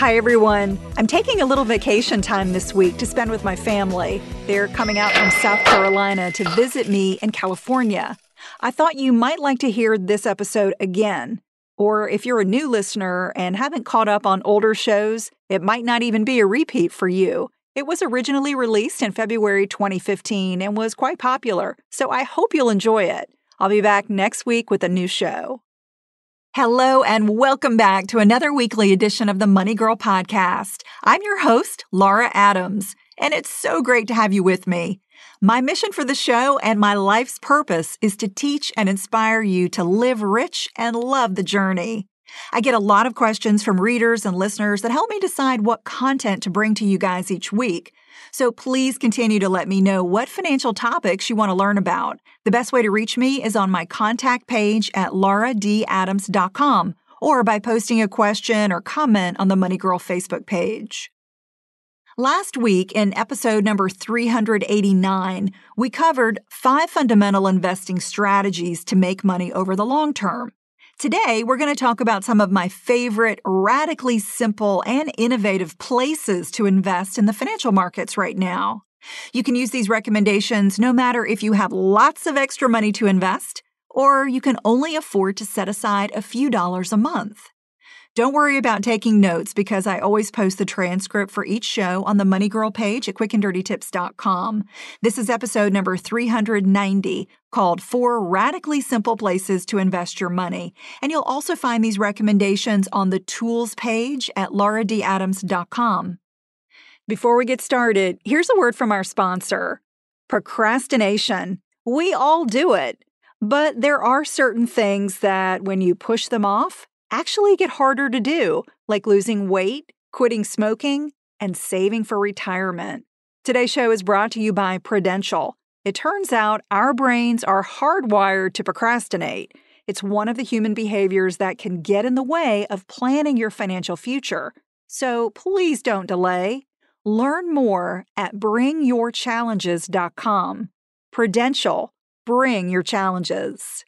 Hi, everyone. I'm taking a little vacation time this week to spend with my family. They're coming out from South Carolina to visit me in California. I thought you might like to hear this episode again. Or if you're a new listener and haven't caught up on older shows, it might not even be a repeat for you. It was originally released in February 2015 and was quite popular, so I hope you'll enjoy it. I'll be back next week with a new show. Hello, and welcome back to another weekly edition of the Money Girl Podcast. I'm your host, Laura Adams, and it's so great to have you with me. My mission for the show and my life's purpose is to teach and inspire you to live rich and love the journey. I get a lot of questions from readers and listeners that help me decide what content to bring to you guys each week. So please continue to let me know what financial topics you want to learn about. The best way to reach me is on my contact page at lauradadams.com or by posting a question or comment on the Money Girl Facebook page. Last week, in episode number 389, we covered five fundamental investing strategies to make money over the long term. Today, we're going to talk about some of my favorite, radically simple, and innovative places to invest in the financial markets right now. You can use these recommendations no matter if you have lots of extra money to invest or you can only afford to set aside a few dollars a month. Don't worry about taking notes because I always post the transcript for each show on the Money Girl page at quickanddirtytips.com. This is episode number 390 called Four Radically Simple Places to Invest Your Money. And you'll also find these recommendations on the tools page at lauradadams.com. Before we get started, here's a word from our sponsor procrastination. We all do it, but there are certain things that when you push them off, actually get harder to do, like losing weight, quitting smoking, and saving for retirement. Today's show is brought to you by Prudential. It turns out our brains are hardwired to procrastinate. It's one of the human behaviors that can get in the way of planning your financial future. So please don't delay. Learn more at bringyourchallenges.com. Prudential, bring your challenges.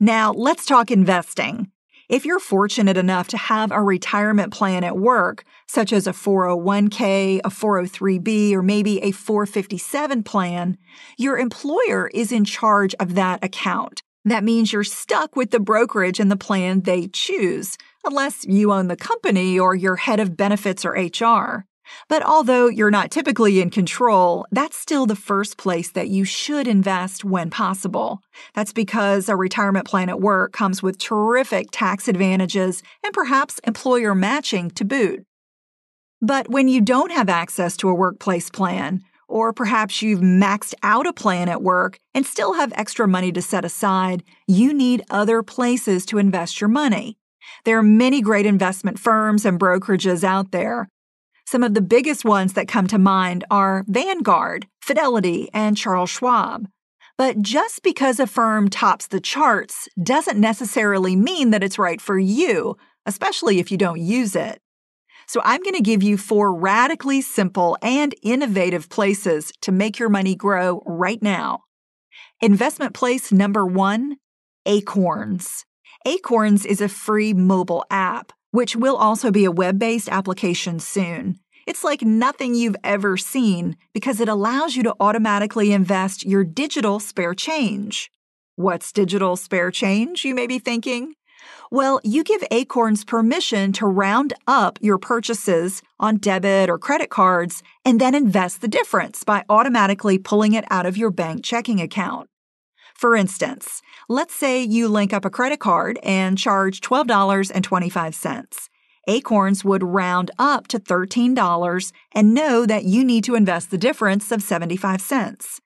Now, let's talk investing. If you're fortunate enough to have a retirement plan at work, such as a 401k, a 403b, or maybe a 457 plan, your employer is in charge of that account. That means you're stuck with the brokerage and the plan they choose, unless you own the company or you're head of benefits or HR. But although you're not typically in control, that's still the first place that you should invest when possible. That's because a retirement plan at work comes with terrific tax advantages and perhaps employer matching to boot. But when you don't have access to a workplace plan, or perhaps you've maxed out a plan at work and still have extra money to set aside, you need other places to invest your money. There are many great investment firms and brokerages out there, some of the biggest ones that come to mind are Vanguard, Fidelity, and Charles Schwab. But just because a firm tops the charts doesn't necessarily mean that it's right for you, especially if you don't use it. So I'm going to give you four radically simple and innovative places to make your money grow right now. Investment place number one Acorns. Acorns is a free mobile app which will also be a web based application soon. It's like nothing you've ever seen because it allows you to automatically invest your digital spare change. What's digital spare change, you may be thinking? Well, you give Acorns permission to round up your purchases on debit or credit cards and then invest the difference by automatically pulling it out of your bank checking account. For instance, let's say you link up a credit card and charge $12.25. Acorns would round up to $13 and know that you need to invest the difference of 75 cents.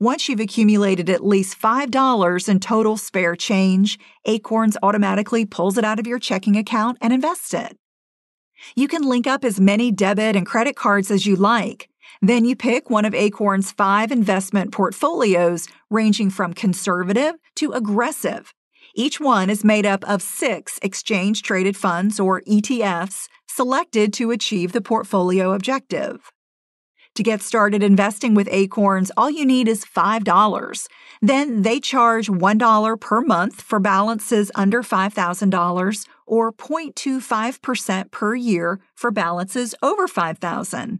Once you've accumulated at least $5 in total spare change, Acorns automatically pulls it out of your checking account and invests it. You can link up as many debit and credit cards as you like. Then you pick one of Acorn's five investment portfolios, ranging from conservative to aggressive. Each one is made up of six exchange traded funds or ETFs selected to achieve the portfolio objective. To get started investing with Acorns, all you need is $5. Then they charge $1 per month for balances under $5,000 or 0.25% per year for balances over 5000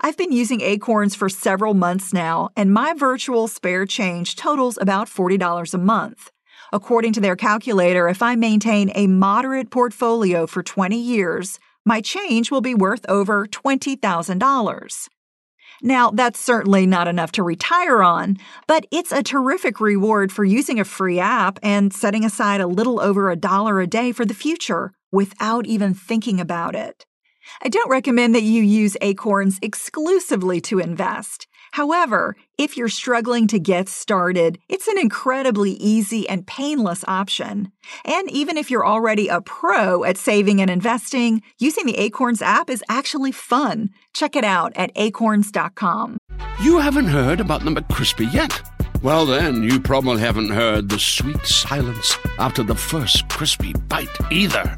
I've been using Acorns for several months now, and my virtual spare change totals about $40 a month. According to their calculator, if I maintain a moderate portfolio for 20 years, my change will be worth over $20,000. Now, that's certainly not enough to retire on, but it's a terrific reward for using a free app and setting aside a little over a dollar a day for the future without even thinking about it. I don't recommend that you use Acorns exclusively to invest. However, if you're struggling to get started, it's an incredibly easy and painless option. And even if you're already a pro at saving and investing, using the Acorns app is actually fun. Check it out at acorns.com. You haven't heard about the McCrispy yet? Well, then, you probably haven't heard the sweet silence after the first crispy bite either.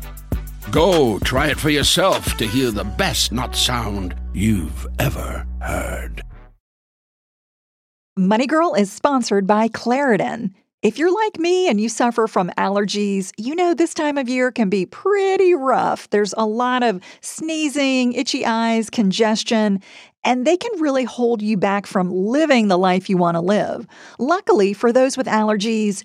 Go try it for yourself to hear the best nut sound you've ever heard. Money Girl is sponsored by Claritin. If you're like me and you suffer from allergies, you know this time of year can be pretty rough. There's a lot of sneezing, itchy eyes, congestion, and they can really hold you back from living the life you want to live. Luckily, for those with allergies,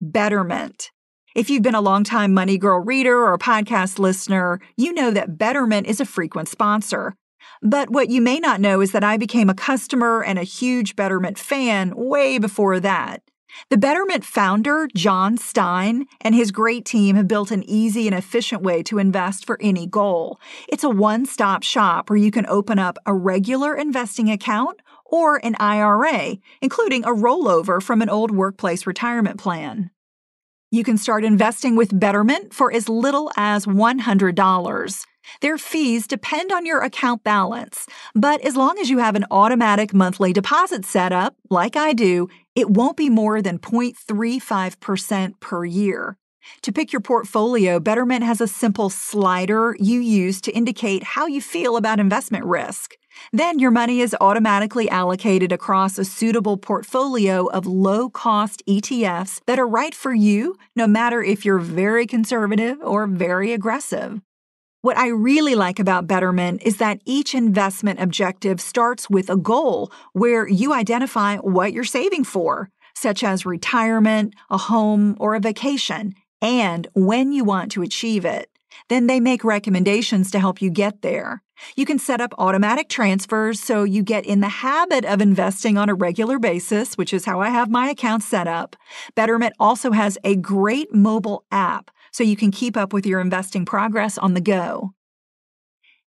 Betterment. If you've been a longtime Money Girl reader or a podcast listener, you know that Betterment is a frequent sponsor. But what you may not know is that I became a customer and a huge Betterment fan way before that. The Betterment founder, Jon Stein, and his great team have built an easy and efficient way to invest for any goal. It's a one stop shop where you can open up a regular investing account or an IRA, including a rollover from an old workplace retirement plan. You can start investing with Betterment for as little as $100. Their fees depend on your account balance, but as long as you have an automatic monthly deposit set up, like I do, it won't be more than 0.35% per year. To pick your portfolio, Betterment has a simple slider you use to indicate how you feel about investment risk. Then your money is automatically allocated across a suitable portfolio of low cost ETFs that are right for you, no matter if you're very conservative or very aggressive. What I really like about Betterment is that each investment objective starts with a goal where you identify what you're saving for, such as retirement, a home, or a vacation, and when you want to achieve it. Then they make recommendations to help you get there. You can set up automatic transfers so you get in the habit of investing on a regular basis, which is how I have my account set up. Betterment also has a great mobile app so you can keep up with your investing progress on the go.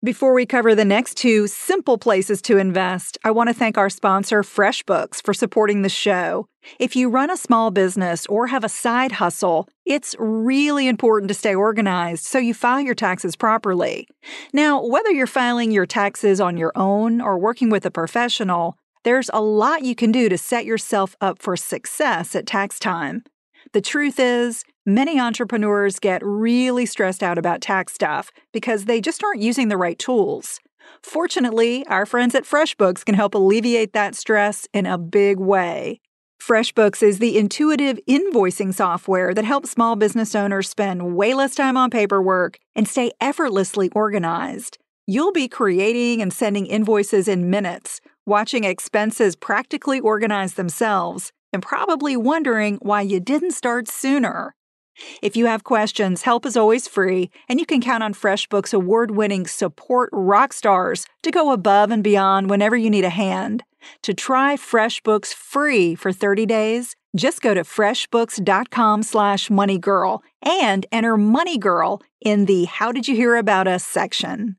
Before we cover the next two simple places to invest, I want to thank our sponsor, FreshBooks, for supporting the show. If you run a small business or have a side hustle, it's really important to stay organized so you file your taxes properly. Now, whether you're filing your taxes on your own or working with a professional, there's a lot you can do to set yourself up for success at tax time. The truth is, many entrepreneurs get really stressed out about tax stuff because they just aren't using the right tools. Fortunately, our friends at FreshBooks can help alleviate that stress in a big way. FreshBooks is the intuitive invoicing software that helps small business owners spend way less time on paperwork and stay effortlessly organized. You'll be creating and sending invoices in minutes, watching expenses practically organize themselves, and probably wondering why you didn't start sooner. If you have questions, help is always free, and you can count on FreshBooks award winning support rock stars to go above and beyond whenever you need a hand. To try FreshBooks free for 30 days, just go to freshbooks.com slash moneygirl and enter moneygirl in the How Did You Hear About Us section.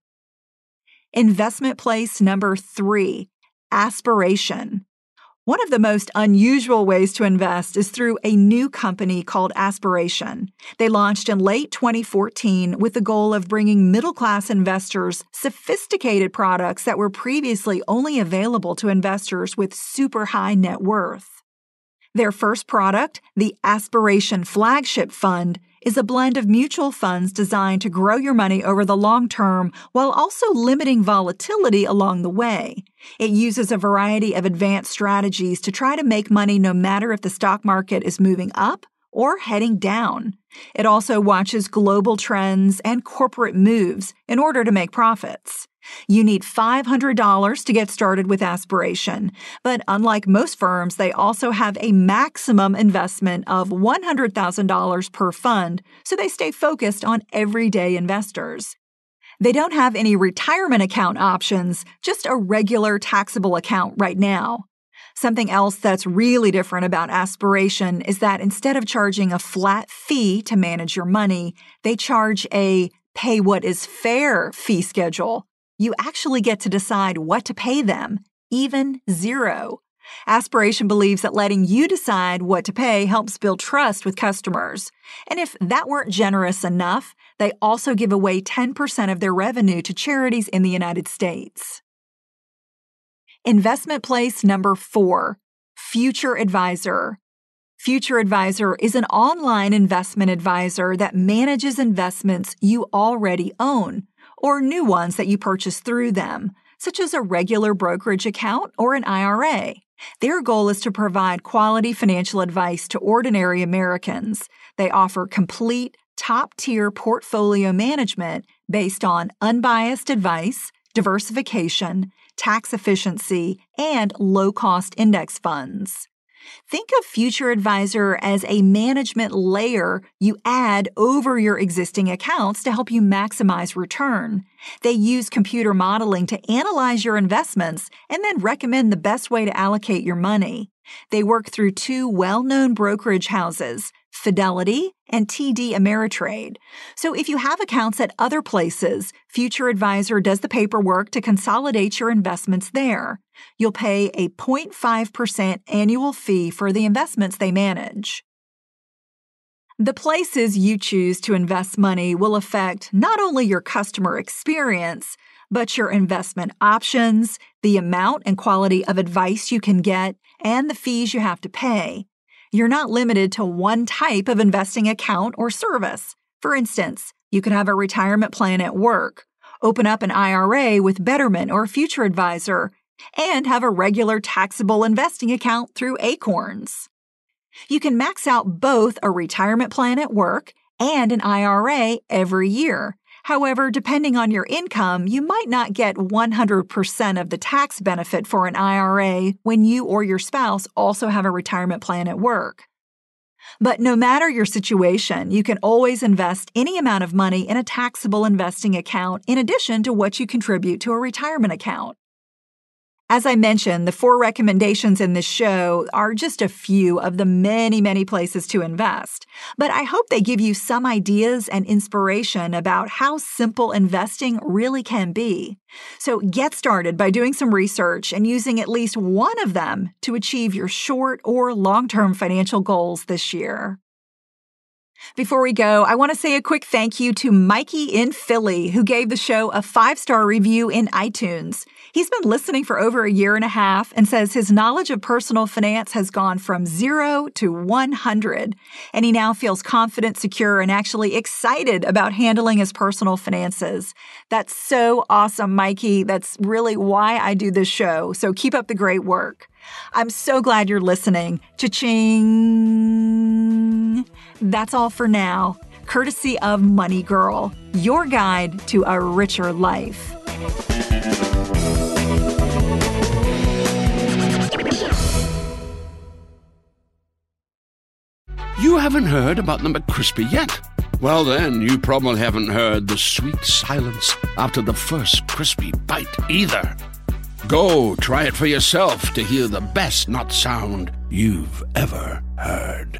Investment place number three, aspiration. One of the most unusual ways to invest is through a new company called Aspiration. They launched in late 2014 with the goal of bringing middle class investors sophisticated products that were previously only available to investors with super high net worth. Their first product, the Aspiration Flagship Fund, is a blend of mutual funds designed to grow your money over the long term while also limiting volatility along the way. It uses a variety of advanced strategies to try to make money no matter if the stock market is moving up or heading down. It also watches global trends and corporate moves in order to make profits. You need $500 to get started with Aspiration, but unlike most firms, they also have a maximum investment of $100,000 per fund, so they stay focused on everyday investors. They don't have any retirement account options, just a regular taxable account right now. Something else that's really different about Aspiration is that instead of charging a flat fee to manage your money, they charge a pay what is fair fee schedule. You actually get to decide what to pay them, even zero. Aspiration believes that letting you decide what to pay helps build trust with customers. And if that weren't generous enough, they also give away 10% of their revenue to charities in the United States. Investment place number four Future Advisor. Future Advisor is an online investment advisor that manages investments you already own or new ones that you purchase through them, such as a regular brokerage account or an IRA. Their goal is to provide quality financial advice to ordinary Americans. They offer complete, top tier portfolio management based on unbiased advice, diversification, tax efficiency, and low cost index funds. Think of Future Advisor as a management layer you add over your existing accounts to help you maximize return. They use computer modeling to analyze your investments and then recommend the best way to allocate your money. They work through two well known brokerage houses, Fidelity and TD Ameritrade. So if you have accounts at other places, Future Advisor does the paperwork to consolidate your investments there. You'll pay a 0.5% annual fee for the investments they manage. The places you choose to invest money will affect not only your customer experience, but your investment options, the amount and quality of advice you can get, and the fees you have to pay. You're not limited to one type of investing account or service. For instance, you could have a retirement plan at work, open up an IRA with Betterment or Future Advisor, and have a regular taxable investing account through Acorns. You can max out both a retirement plan at work and an IRA every year. However, depending on your income, you might not get 100% of the tax benefit for an IRA when you or your spouse also have a retirement plan at work. But no matter your situation, you can always invest any amount of money in a taxable investing account in addition to what you contribute to a retirement account. As I mentioned, the four recommendations in this show are just a few of the many, many places to invest. But I hope they give you some ideas and inspiration about how simple investing really can be. So get started by doing some research and using at least one of them to achieve your short or long term financial goals this year. Before we go, I want to say a quick thank you to Mikey in Philly, who gave the show a five star review in iTunes. He's been listening for over a year and a half and says his knowledge of personal finance has gone from zero to 100. And he now feels confident, secure, and actually excited about handling his personal finances. That's so awesome, Mikey. That's really why I do this show. So keep up the great work. I'm so glad you're listening. Cha-ching! That's all for now, courtesy of Money Girl, your guide to a richer life. You haven't heard about the McCrispy yet? Well, then, you probably haven't heard the sweet silence after the first crispy bite either. Go try it for yourself to hear the best nut sound you've ever heard.